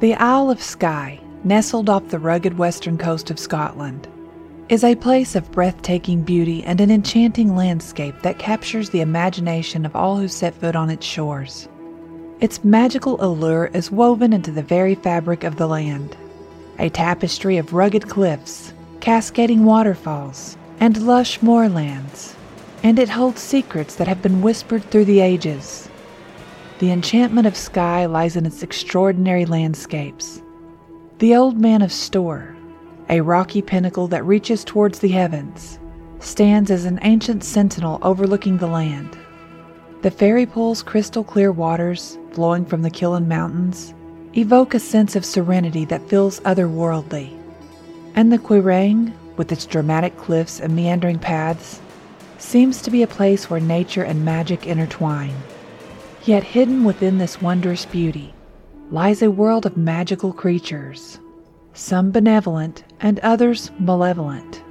The Isle of Skye, nestled off the rugged western coast of Scotland, is a place of breathtaking beauty and an enchanting landscape that captures the imagination of all who set foot on its shores. Its magical allure is woven into the very fabric of the land, a tapestry of rugged cliffs, cascading waterfalls, and lush moorlands, and it holds secrets that have been whispered through the ages. The enchantment of Skye lies in its extraordinary landscapes. The Old Man of Storr, a rocky pinnacle that reaches towards the heavens, stands as an ancient sentinel overlooking the land. The fairy pool's crystal clear waters, flowing from the Cuillin Mountains, evoke a sense of serenity that feels otherworldly. And the Quiraing, with its dramatic cliffs and meandering paths, seems to be a place where nature and magic intertwine. Yet hidden within this wondrous beauty lies a world of magical creatures, some benevolent and others malevolent.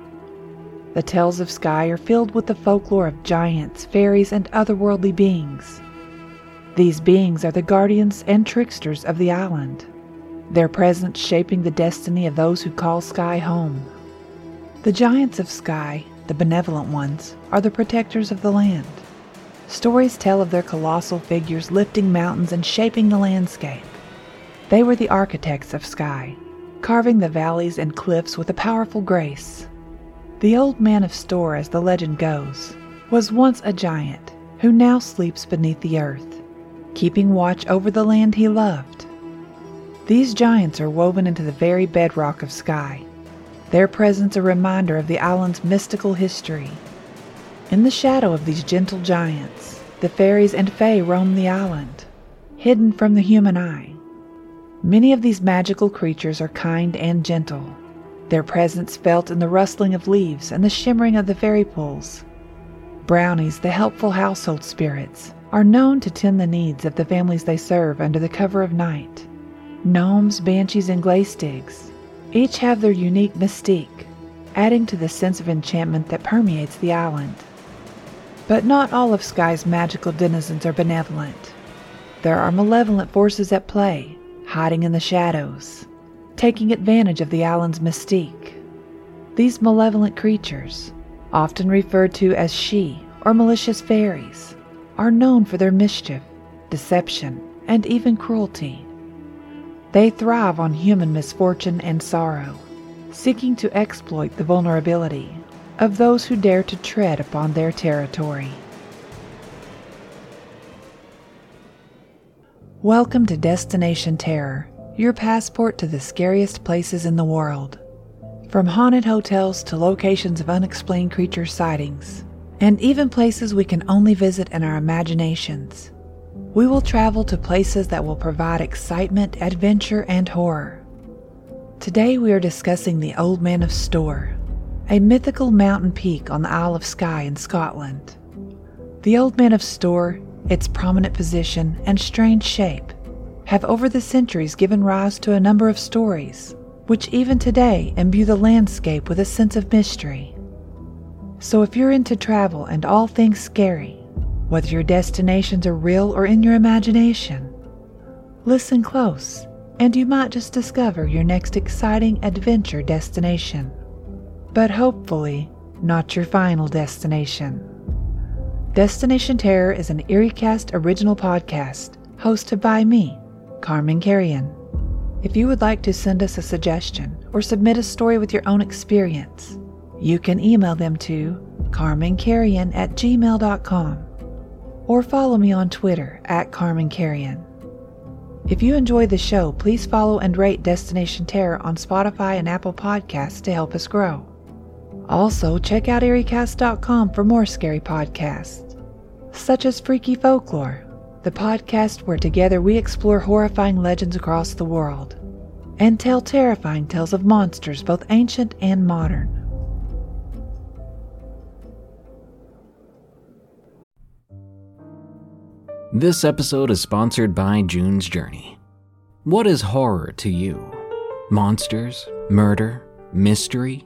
The tales of Skye are filled with the folklore of giants, fairies, and otherworldly beings. These beings are the guardians and tricksters of the island, their presence shaping the destiny of those who call Skye home. The giants of Skye, the benevolent ones, are the protectors of the land. Stories tell of their colossal figures lifting mountains and shaping the landscape. They were the architects of Skye, carving the valleys and cliffs with a powerful grace. The old man of Storr, as the legend goes, was once a giant who now sleeps beneath the earth, keeping watch over the land he loved. These giants are woven into the very bedrock of Skye, their presence a reminder of the island's mystical history. In the shadow of these gentle giants, the fairies and fae roam the island, hidden from the human eye. Many of these magical creatures are kind and gentle, their presence felt in the rustling of leaves and the shimmering of the fairy pools. Brownies, the helpful household spirits, are known to tend the needs of the families they serve under the cover of night. Gnomes, banshees, and glaistigs each have their unique mystique, adding to the sense of enchantment that permeates the island. But not all of Skye's magical denizens are benevolent. There are malevolent forces at play, hiding in the shadows, taking advantage of the island's mystique. These malevolent creatures, often referred to as Sidhe or malicious fairies, are known for their mischief, deception, and even cruelty. They thrive on human misfortune and sorrow, seeking to exploit the vulnerability of those who dare to tread upon their territory. Welcome to Destination Terror, your passport to the scariest places in the world. From haunted hotels to locations of unexplained creature sightings, and even places we can only visit in our imaginations. We will travel to places that will provide excitement, adventure, and horror. Today we are discussing the Old Man of Storr, a mythical mountain peak on the Isle of Skye in Scotland. The Old Man of Storr its prominent position and strange shape, have over the centuries given rise to a number of stories, which even today imbue the landscape with a sense of mystery. So if you're into travel and all things scary, whether your destinations are real or in your imagination, listen close and you might just discover your next exciting adventure destination. But hopefully, not your final destination. Destination Terror is an EerieCast original podcast hosted by me, Carman Carrion. If you would like to send us a suggestion or submit a story with your own experience, you can email them to carmancarrion at gmail.com or follow me on Twitter at Carman Carrion. If you enjoy the show, please follow and rate Destination Terror on Spotify and Apple Podcasts to help us grow. Also, check out EerieCast.com for more scary podcasts such as Freaky Folklore, the podcast where together we explore horrifying legends across the world and tell terrifying tales of monsters both ancient and modern. This episode is sponsored by June's Journey. What is horror to you? Monsters? Murder? Mystery?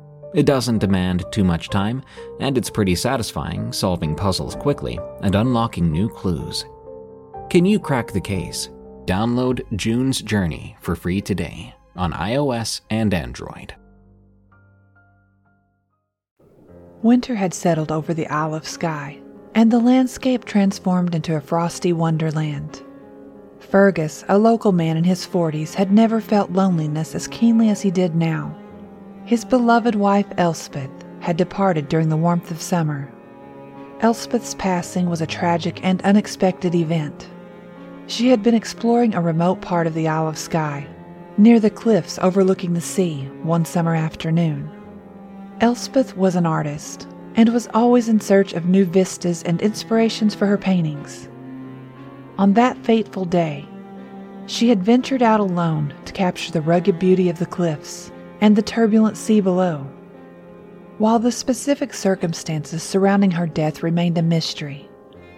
It doesn't demand too much time, and it's pretty satisfying solving puzzles quickly and unlocking new clues. Can you crack the case? Download June's Journey for free today on iOS and Android. Winter had settled over the Isle of Skye, and the landscape transformed into a frosty wonderland. Fergus, a local man in his 40s, had never felt loneliness as keenly as he did now. His beloved wife Elspeth had departed during the warmth of summer. Elspeth's passing was a tragic and unexpected event. She had been exploring a remote part of the Isle of Skye, near the cliffs overlooking the sea, one summer afternoon. Elspeth was an artist and was always in search of new vistas and inspirations for her paintings. On that fateful day, she had ventured out alone to capture the rugged beauty of the cliffs and the turbulent sea below. While the specific circumstances surrounding her death remained a mystery,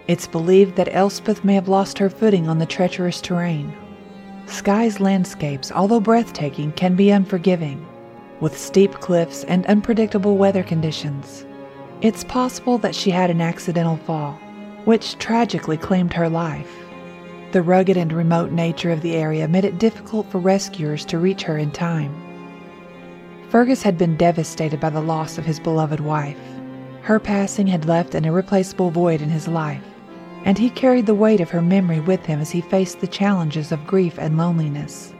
it's believed that Elspeth may have lost her footing on the treacherous terrain. Skye's landscapes, although breathtaking, can be unforgiving, with steep cliffs and unpredictable weather conditions. It's possible that she had an accidental fall, which tragically claimed her life. The rugged and remote nature of the area made it difficult for rescuers to reach her in time. Fergus had been devastated by the loss of his beloved wife. Her passing had left an irreplaceable void in his life, and he carried the weight of her memory with him as he faced the challenges of grief and loneliness.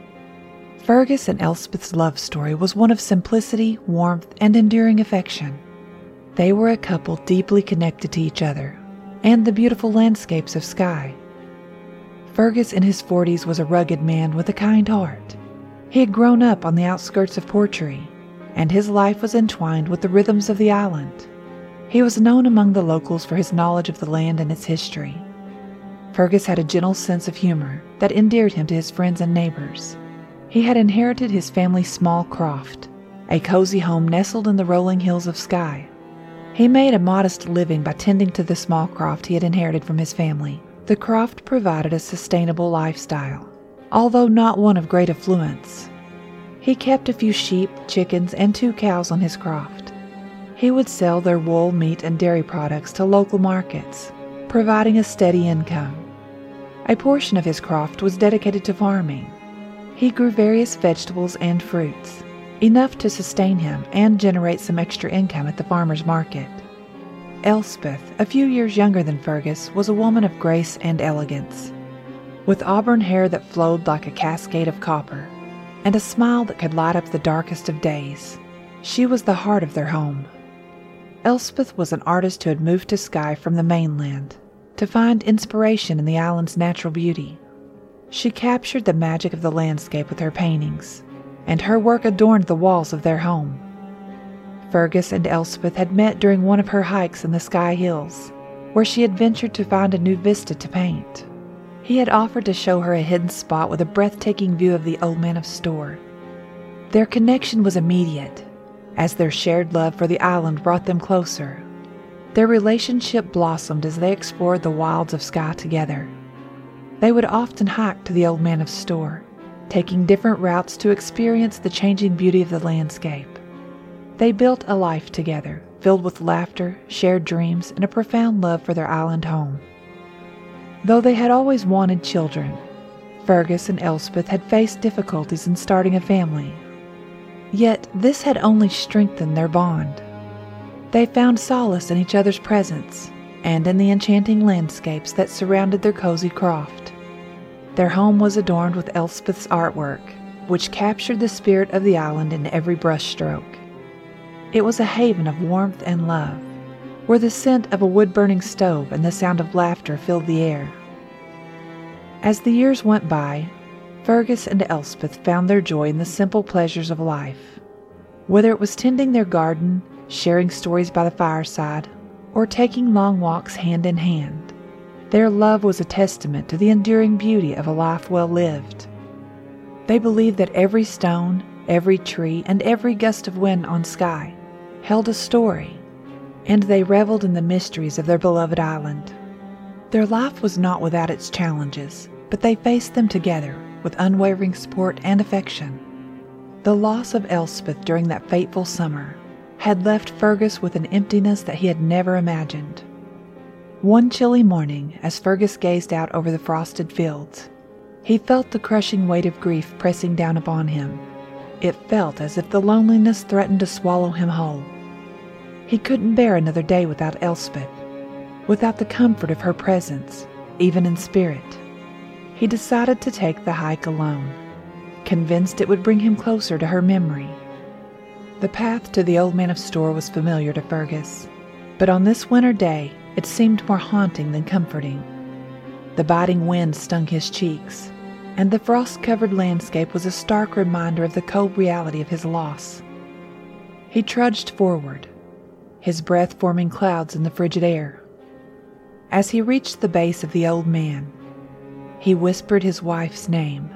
Fergus and Elspeth's love story was one of simplicity, warmth, and enduring affection. They were a couple deeply connected to each other and the beautiful landscapes of Skye. Fergus in his 40s was a rugged man with a kind heart. He had grown up on the outskirts of Portree and his life was entwined with the rhythms of the island. He was known among the locals for his knowledge of the land and its history. Fergus had a gentle sense of humor that endeared him to his friends and neighbors. He had inherited his family's small croft, a cozy home nestled in the rolling hills of Skye. He made a modest living by tending to the small croft he had inherited from his family. The croft provided a sustainable lifestyle, although not one of great affluence. He kept a few sheep, chickens, and two cows on his croft. He would sell their wool, meat, and dairy products to local markets, providing a steady income. A portion of his croft was dedicated to farming. He grew various vegetables and fruits, enough to sustain him and generate some extra income at the farmer's market. Elspeth, a few years younger than Fergus, was a woman of grace and elegance. With auburn hair that flowed like a cascade of copper, and a smile that could light up the darkest of days. She was the heart of their home. Elspeth was an artist who had moved to Skye from the mainland to find inspiration in the island's natural beauty. She captured the magic of the landscape with her paintings, and her work adorned the walls of their home. Fergus and Elspeth had met during one of her hikes in the Skye Hills, where she had ventured to find a new vista to paint. He had offered to show her a hidden spot with a breathtaking view of the Old Man of Storr. Their connection was immediate, as their shared love for the island brought them closer. Their relationship blossomed as they explored the wilds of Skye together. They would often hike to the Old Man of Storr, taking different routes to experience the changing beauty of the landscape. They built a life together, filled with laughter, shared dreams, and a profound love for their island home. Though they had always wanted children, Fergus and Elspeth had faced difficulties in starting a family. Yet this had only strengthened their bond. They found solace in each other's presence and in the enchanting landscapes that surrounded their cozy croft. Their home was adorned with Elspeth's artwork, which captured the spirit of the island in every brushstroke. It was a haven of warmth and love, where the scent of a wood burning stove and the sound of laughter filled the air. As the years went by, Fergus and Elspeth found their joy in the simple pleasures of life. Whether it was tending their garden, sharing stories by the fireside, or taking long walks hand in hand, their love was a testament to the enduring beauty of a life well lived. They believed that every stone, every tree, and every gust of wind on Skye held a story, and they reveled in the mysteries of their beloved island. Their life was not without its challenges, but they faced them together with unwavering support and affection. The loss of Elspeth during that fateful summer had left Fergus with an emptiness that he had never imagined. One chilly morning, as Fergus gazed out over the frosted fields, he felt the crushing weight of grief pressing down upon him. It felt as if the loneliness threatened to swallow him whole. He couldn't bear another day without Elspeth, without the comfort of her presence, even in spirit. He decided to take the hike alone, convinced it would bring him closer to her memory. The path to the old man of Storr was familiar to Fergus, but on this winter day it seemed more haunting than comforting. The biting wind stung his cheeks, and the frost covered landscape was a stark reminder of the cold reality of his loss. He trudged forward, his breath forming clouds in the frigid air. As he reached the base of the old man, he whispered his wife's name,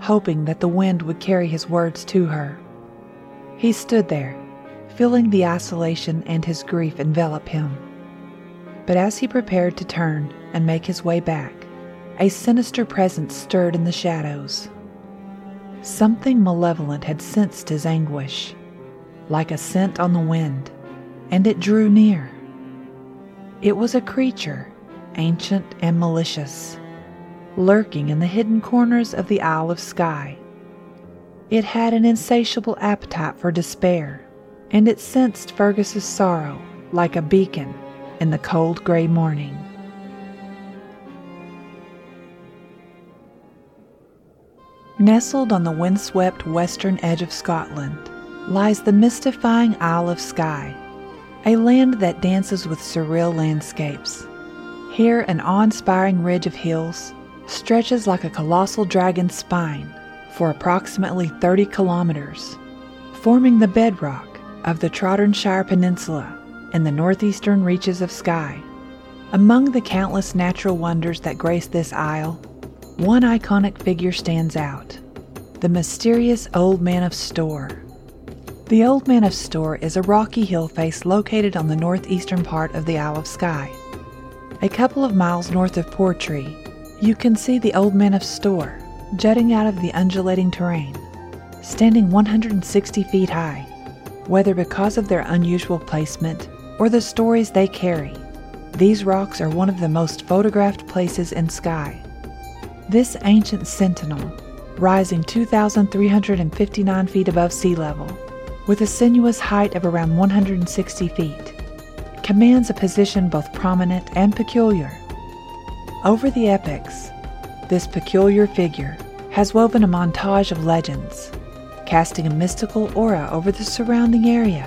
hoping that the wind would carry his words to her. He stood there, feeling the isolation and his grief envelop him. But as he prepared to turn and make his way back, a sinister presence stirred in the shadows. Something malevolent had sensed his anguish, like a scent on the wind, and it drew near. It was a creature, ancient and malicious, lurking in the hidden corners of the Isle of Skye. It had an insatiable appetite for despair, and it sensed Fergus's sorrow like a beacon in the cold gray morning. Nestled on the windswept western edge of Scotland lies the mystifying Isle of Skye, a land that dances with surreal landscapes. Here, an awe inspiring ridge of hills stretches like a colossal dragon's spine for approximately 30 kilometers, forming the bedrock of the Trotternish Peninsula and the northeastern reaches of Skye. Among the countless natural wonders that grace this isle, one iconic figure stands out the mysterious Old Man of Storr. The Old Man of Storr is a rocky hill face located on the northeastern part of the Isle of Skye. A couple of miles north of Portree, you can see the Old Man of Storr jutting out of the undulating terrain, standing 160 feet high. Whether because of their unusual placement or the stories they carry. These rocks are one of the most photographed places in Skye. This ancient sentinel, rising 2,359 feet above sea level, with a sinuous height of around 160 feet, commands a position both prominent and peculiar. Over the epochs, this peculiar figure has woven a montage of legends, casting a mystical aura over the surrounding area.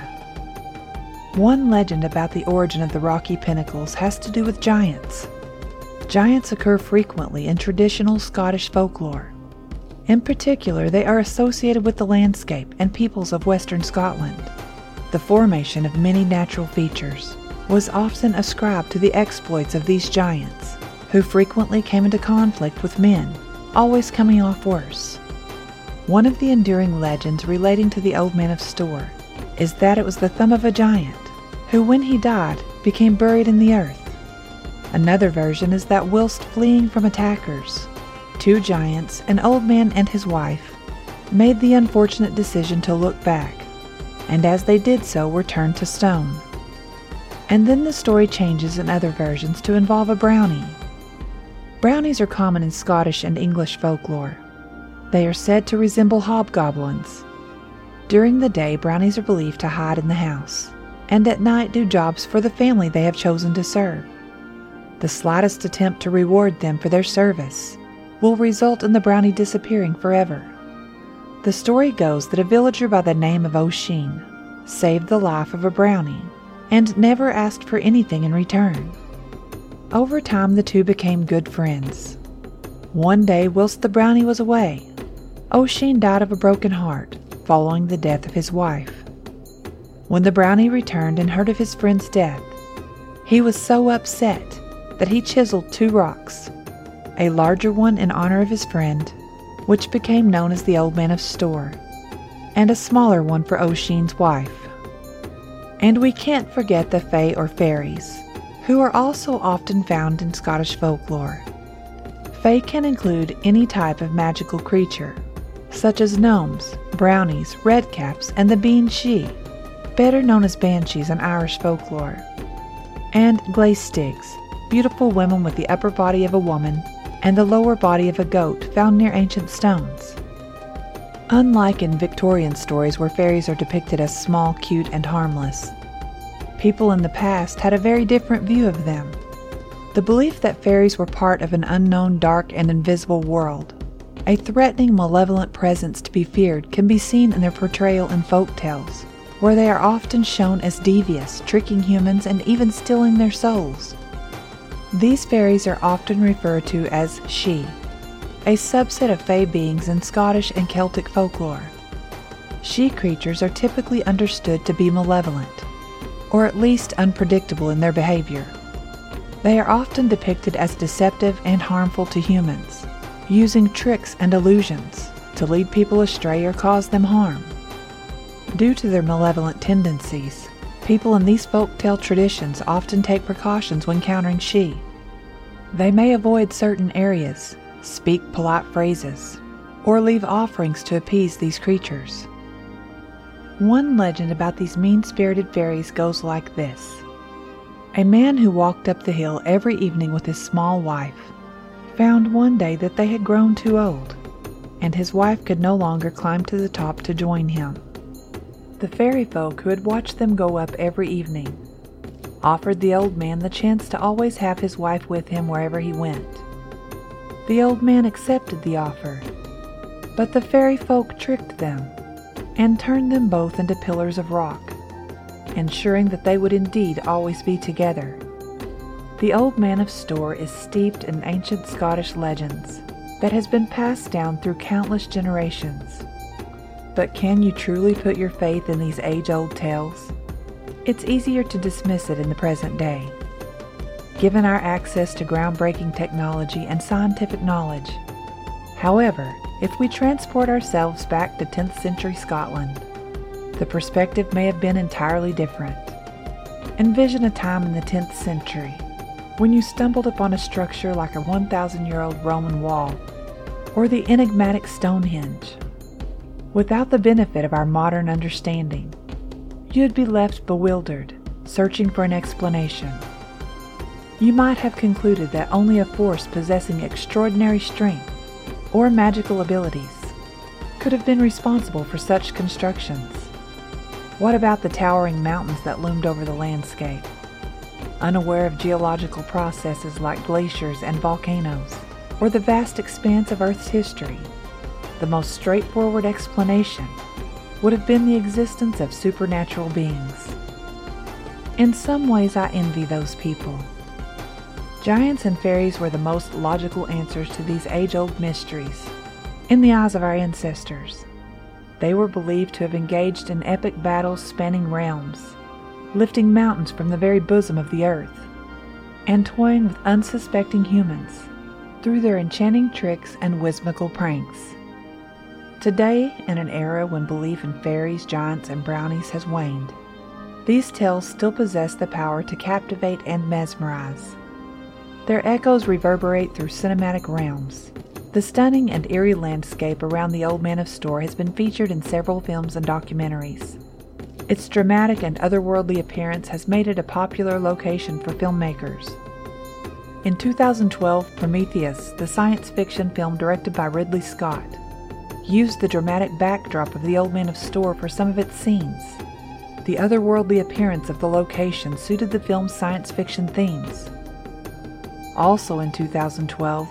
One legend about the origin of the rocky pinnacles has to do with giants. Giants occur frequently in traditional Scottish folklore. In particular, they are associated with the landscape and peoples of western Scotland. The formation of many natural features was often ascribed to the exploits of these giants, who frequently came into conflict with men, always coming off worse. One of the enduring legends relating to the Old Man of Storr is that it was the thumb of a giant who, when he died, became buried in the earth. Another version is that whilst fleeing from attackers, two giants, an old man and his wife, made the unfortunate decision to look back, and as they did so were turned to stone. And then the story changes in other versions to involve a brownie. Brownies are common in Scottish and English folklore. They are said to resemble hobgoblins. During the day, brownies are believed to hide in the house and at night do jobs for the family they have chosen to serve. The slightest attempt to reward them for their service will result in the brownie disappearing forever. The story goes that a villager by the name of O'Sheen saved the life of a brownie, and never asked for anything in return. Over time, the two became good friends. One day, whilst the brownie was away, O'Sheen died of a broken heart following the death of his wife. When the brownie returned and heard of his friend's death, he was so upset that he chiseled two rocks, a larger one in honor of his friend, which became known as the Old Man of Storr, and a smaller one for O'Sheen's wife. And we can't forget the Fae or fairies, who are also often found in Scottish folklore. Fae can include any type of magical creature, such as gnomes, brownies, redcaps, and the bean Sidhe, better known as banshees in Irish folklore, and glaistigs, beautiful women with the upper body of a woman and the lower body of a goat found near ancient stones. Unlike in Victorian stories where fairies are depicted as small, cute, and harmless, people in the past had a very different view of them. The belief that fairies were part of an unknown, dark, and invisible world, a threatening, malevolent presence to be feared, can be seen in their portrayal in folk tales, where they are often shown as devious, tricking humans and even stealing their souls. These fairies are often referred to as Sidhe, a subset of fae beings in Scottish and Celtic folklore. Sidhe creatures are typically understood to be malevolent, or at least unpredictable in their behavior. They are often depicted as deceptive and harmful to humans, using tricks and illusions to lead people astray or cause them harm. Due to their malevolent tendencies, people in these folktale traditions often take precautions when countering Sidhe. They may avoid certain areas, speak polite phrases, or leave offerings to appease these creatures. One legend about these mean spirited fairies goes like this A man who walked up the hill every evening with his small wife found one day that they had grown too old, and his wife could no longer climb to the top to join him. The fairy folk who had watched them go up every evening offered the old man the chance to always have his wife with him wherever he went. The old man accepted the offer, but the fairy folk tricked them and turned them both into pillars of rock, ensuring that they would indeed always be together. The Old Man of Storr is steeped in ancient Scottish legends that has been passed down through countless generations. But can you truly put your faith in these age old tales? It's easier to dismiss it in the present day. Given our access to groundbreaking technology and scientific knowledge. However, if we transport ourselves back to 10th century Scotland, the perspective may have been entirely different. Envision a time in the 10th century when you stumbled upon a structure like a 1,000 year old Roman wall or the enigmatic Stonehenge. Without the benefit of our modern understanding, you'd be left bewildered, searching for an explanation. You might have concluded that only a force possessing extraordinary strength or magical abilities could have been responsible for such constructions. What about the towering mountains that loomed over the landscape? unaware of geological processes like glaciers and volcanoes, or the vast expanse of Earth's history, the most straightforward explanation would have been the existence of supernatural beings. In some ways, I envy those people. Giants and fairies were the most logical answers to these age old mysteries. In the eyes of our ancestors, they were believed to have engaged in epic battles spanning realms lifting mountains from the very bosom of the earth, and toying with unsuspecting humans through their enchanting tricks and whimsical pranks. Today, in an era when belief in fairies, giants, and brownies has waned, these tales still possess the power to captivate and mesmerize. Their echoes reverberate through cinematic realms. The stunning and eerie landscape around the Old Man of Storr has been featured in several films and documentaries. Its dramatic and otherworldly appearance has made it a popular location for filmmakers. In 2012, Prometheus, the science fiction film directed by Ridley Scott, used the dramatic backdrop of the Old Man of Storr for some of its scenes. The otherworldly appearance of the location suited the film's science fiction themes. Also in 2012,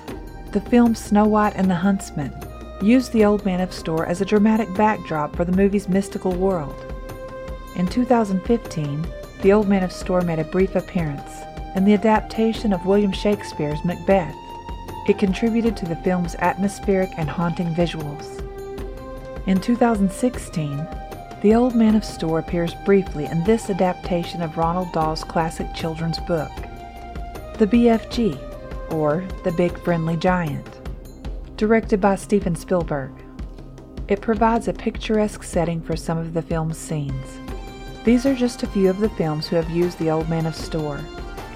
the film Snow White and the Huntsman used the Old Man of Storr as a dramatic backdrop for the movie's mystical world. In 2015, The Old Man of Storr made a brief appearance in the adaptation of William Shakespeare's Macbeth. It contributed to the film's atmospheric and haunting visuals. In 2016, The Old Man of Storr appears briefly in this adaptation of Roald Dahl's classic children's book, The BFG, or The Big Friendly Giant, directed by Steven Spielberg. It provides a picturesque setting for some of the film's scenes. These are just a few of the films who have used The Old Man of Storr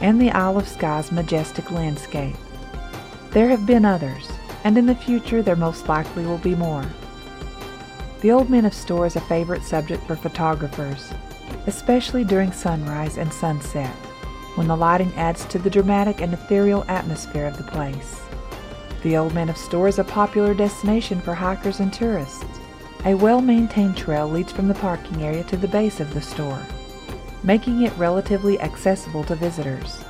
and the Isle of Skye's majestic landscape. There have been others, and in the future there most likely will be more. The Old Man of Storr is a favorite subject for photographers, especially during sunrise and sunset, when the lighting adds to the dramatic and ethereal atmosphere of the place. The Old Man of Storr is a popular destination for hikers and tourists. A well maintained trail leads from the parking area to the base of the Storr, making it relatively accessible to visitors.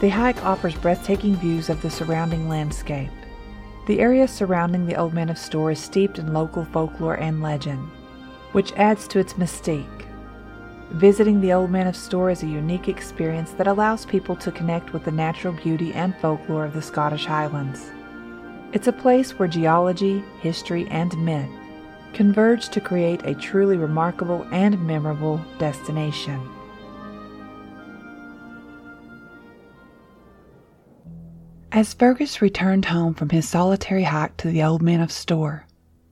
The hike offers breathtaking views of the surrounding landscape. The area surrounding the Old Man of Storr is steeped in local folklore and legend, which adds to its mystique. Visiting the Old Man of Storr is a unique experience that allows people to connect with the natural beauty and folklore of the Scottish Highlands. It's a place where geology, history, and myth converge to create a truly remarkable and memorable destination. As Fergus returned home from his solitary hike to the Old Man of Storr,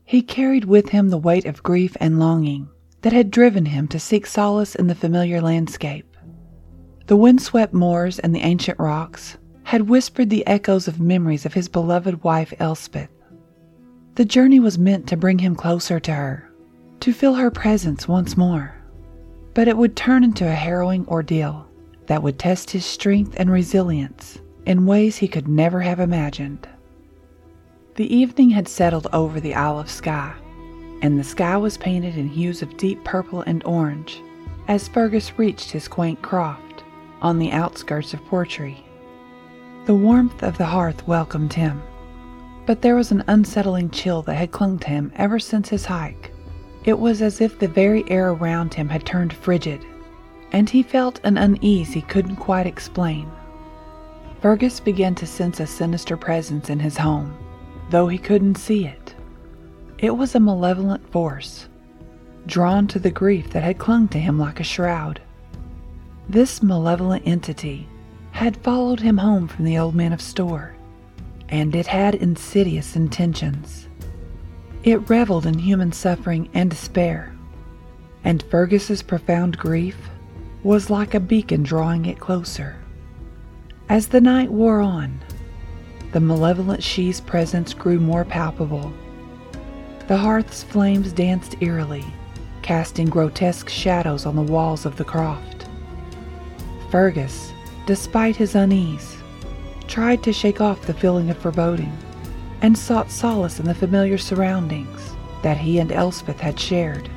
he carried with him the weight of grief and longing that had driven him to seek solace in the familiar landscape. The windswept moors and the ancient rocks had whispered the echoes of memories of his beloved wife Elspeth. The journey was meant to bring him closer to her, to feel her presence once more. But it would turn into a harrowing ordeal that would test his strength and resilience in ways he could never have imagined. The evening had settled over the of Skye, and the sky was painted in hues of deep purple and orange as Fergus reached his quaint croft on the outskirts of Portree. The warmth of the hearth welcomed him, but there was an unsettling chill that had clung to him ever since his hike. It was as if the very air around him had turned frigid, and he felt an unease he couldn't quite explain. Fergus began to sense a sinister presence in his home, though he couldn't see it. It was a malevolent force, drawn to the grief that had clung to him like a shroud. This malevolent entity had followed him home from the Old Man of Storr, and it had insidious intentions. It reveled in human suffering and despair, and Fergus's profound grief was like a beacon drawing it closer. As the night wore on, the malevolent Sidhe's presence grew more palpable. The hearth's flames danced eerily, casting grotesque shadows on the walls of the croft. Fergus, despite his unease, tried to shake off the feeling of foreboding and sought solace in the familiar surroundings that he and Elspeth had shared.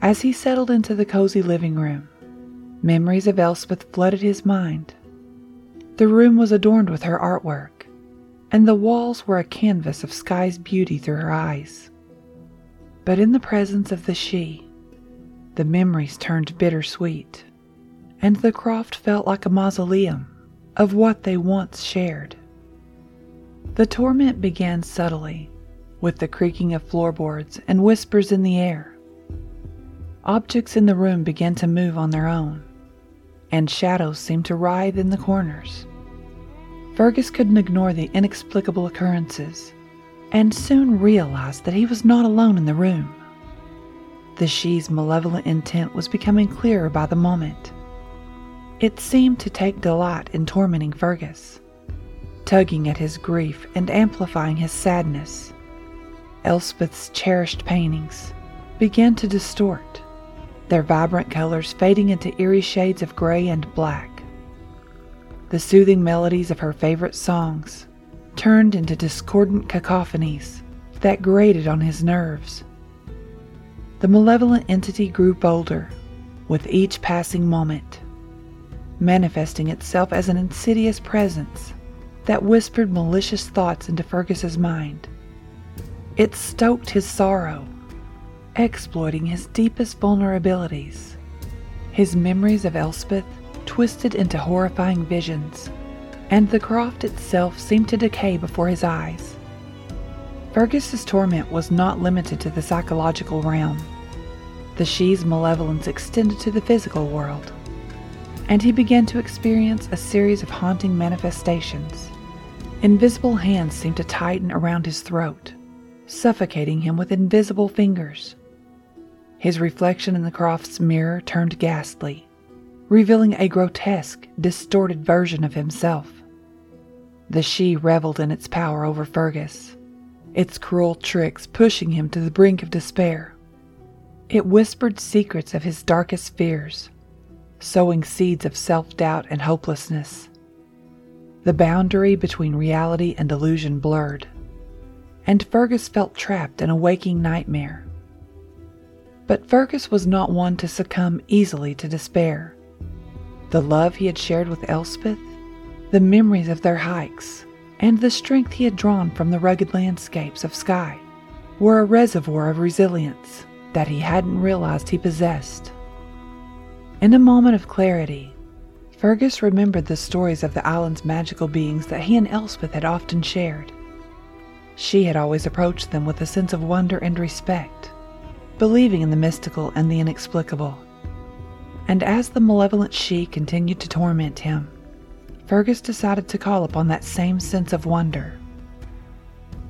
As he settled into the cozy living room, memories of Elspeth flooded his mind. The room was adorned with her artwork, and the walls were a canvas of Skye's beauty through her eyes. But in the presence of the Sidhe, the memories turned bittersweet, and the croft felt like a mausoleum of what they once shared. The torment began subtly, with the creaking of floorboards and whispers in the air. Objects in the room began to move on their own, and shadows seemed to writhe in the corners. Fergus couldn't ignore the inexplicable occurrences and soon realized that he was not alone in the room. The Sidhe's malevolent intent was becoming clearer by the moment. It seemed to take delight in tormenting Fergus, tugging at his grief and amplifying his sadness. Elspeth's cherished paintings began to distort, their vibrant colors fading into eerie shades of gray and black. The soothing melodies of her favorite songs turned into discordant cacophonies that grated on his nerves. The malevolent entity grew bolder with each passing moment manifesting itself as an insidious presence that whispered malicious thoughts into Fergus's mind. It stoked his sorrow, exploiting his deepest vulnerabilities. His memories of Elspeth twisted into horrifying visions, and the croft itself seemed to decay before his eyes. Fergus's torment was not limited to the psychological realm. The Sidhe's malevolence extended to the physical world, and he began to experience a series of haunting manifestations. Invisible hands seemed to tighten around his throat, suffocating him with invisible fingers. His reflection in the croft's mirror turned ghastly, revealing a grotesque, distorted version of himself. The Sidhe reveled in its power over Fergus, its cruel tricks pushing him to the brink of despair. It whispered secrets of his darkest fears, sowing seeds of self doubt and hopelessness. The boundary between reality and illusion blurred, and Fergus felt trapped in a waking nightmare. But Fergus was not one to succumb easily to despair. The love he had shared with Elspeth, the memories of their hikes, and the strength he had drawn from the rugged landscapes of Skye were a reservoir of resilience that he hadn't realized he possessed. In a moment of clarity, Fergus remembered the stories of the island's magical beings that he and Elspeth had often shared. She had always approached them with a sense of wonder and respect, believing in the mystical and the inexplicable. And as the malevolent Sidhe continued to torment him, Fergus decided to call upon that same sense of wonder.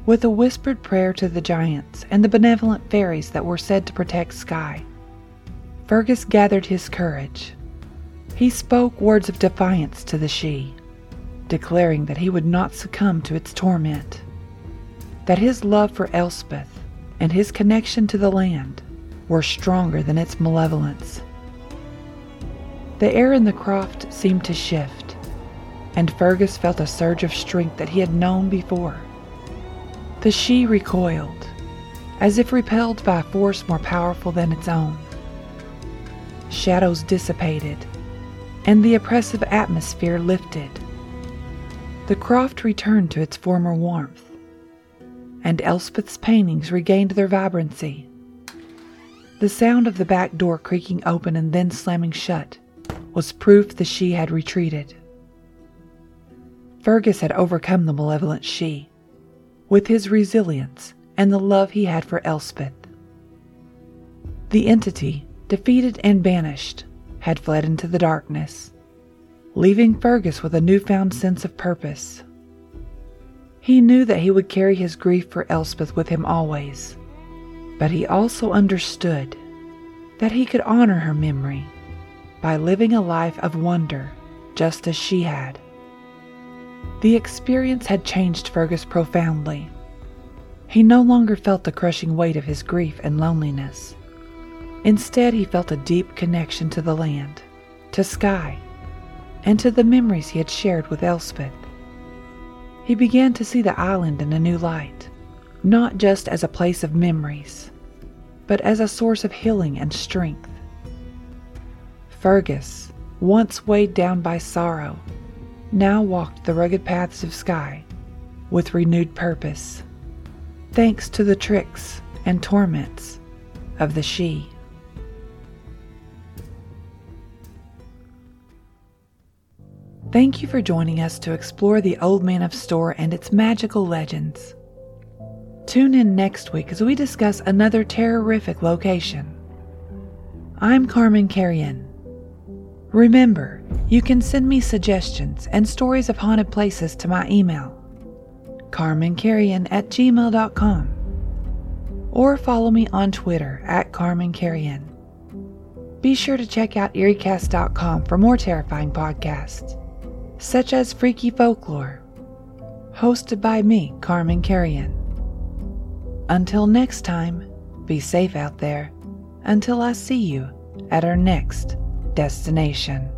With a whispered prayer to the giants and the benevolent fairies that were said to protect Skye, Fergus gathered his courage. He spoke words of defiance to the Sidhe, declaring that he would not succumb to its torment, that his love for Elspeth and his connection to the land were stronger than its malevolence. The air in the croft seemed to shift, and Fergus felt a surge of strength that he had known before. The Sidhe recoiled, as if repelled by a force more powerful than its own shadows dissipated, and the oppressive atmosphere lifted. The croft returned to its former warmth, and Elspeth's paintings regained their vibrancy. The sound of the back door creaking open and then slamming shut was proof the Sidhe had retreated. Fergus had overcome the malevolent Sidhe with his resilience and the love he had for Elspeth. The entity defeated and banished, had fled into the darkness, leaving Fergus with a newfound sense of purpose. He knew that he would carry his grief for Elspeth with him always, but he also understood that he could honor her memory by living a life of wonder just as she had. The experience had changed Fergus profoundly. He no longer felt the crushing weight of his grief and loneliness. Instead, he felt a deep connection to the land, to Skye, and to the memories he had shared with Elspeth. He began to see the island in a new light, not just as a place of memories, but as a source of healing and strength. Fergus, once weighed down by sorrow, now walked the rugged paths of Skye with renewed purpose, thanks to the tricks and torments of the Sidhe. Thank you for joining us to explore the Old Man of Storr and its magical legends. Tune in next week as we discuss another terrorific location. I'm Carman Carrion. Remember, you can send me suggestions and stories of haunted places to my email, carmancarrion at gmail.com, or follow me on Twitter at Carman Carrion. Be sure to check out EerieCast.com for more terrifying podcasts such as Freaky Folklore, hosted by me, Carman Carrion. Until next time, be safe out there until I see you at our next destination.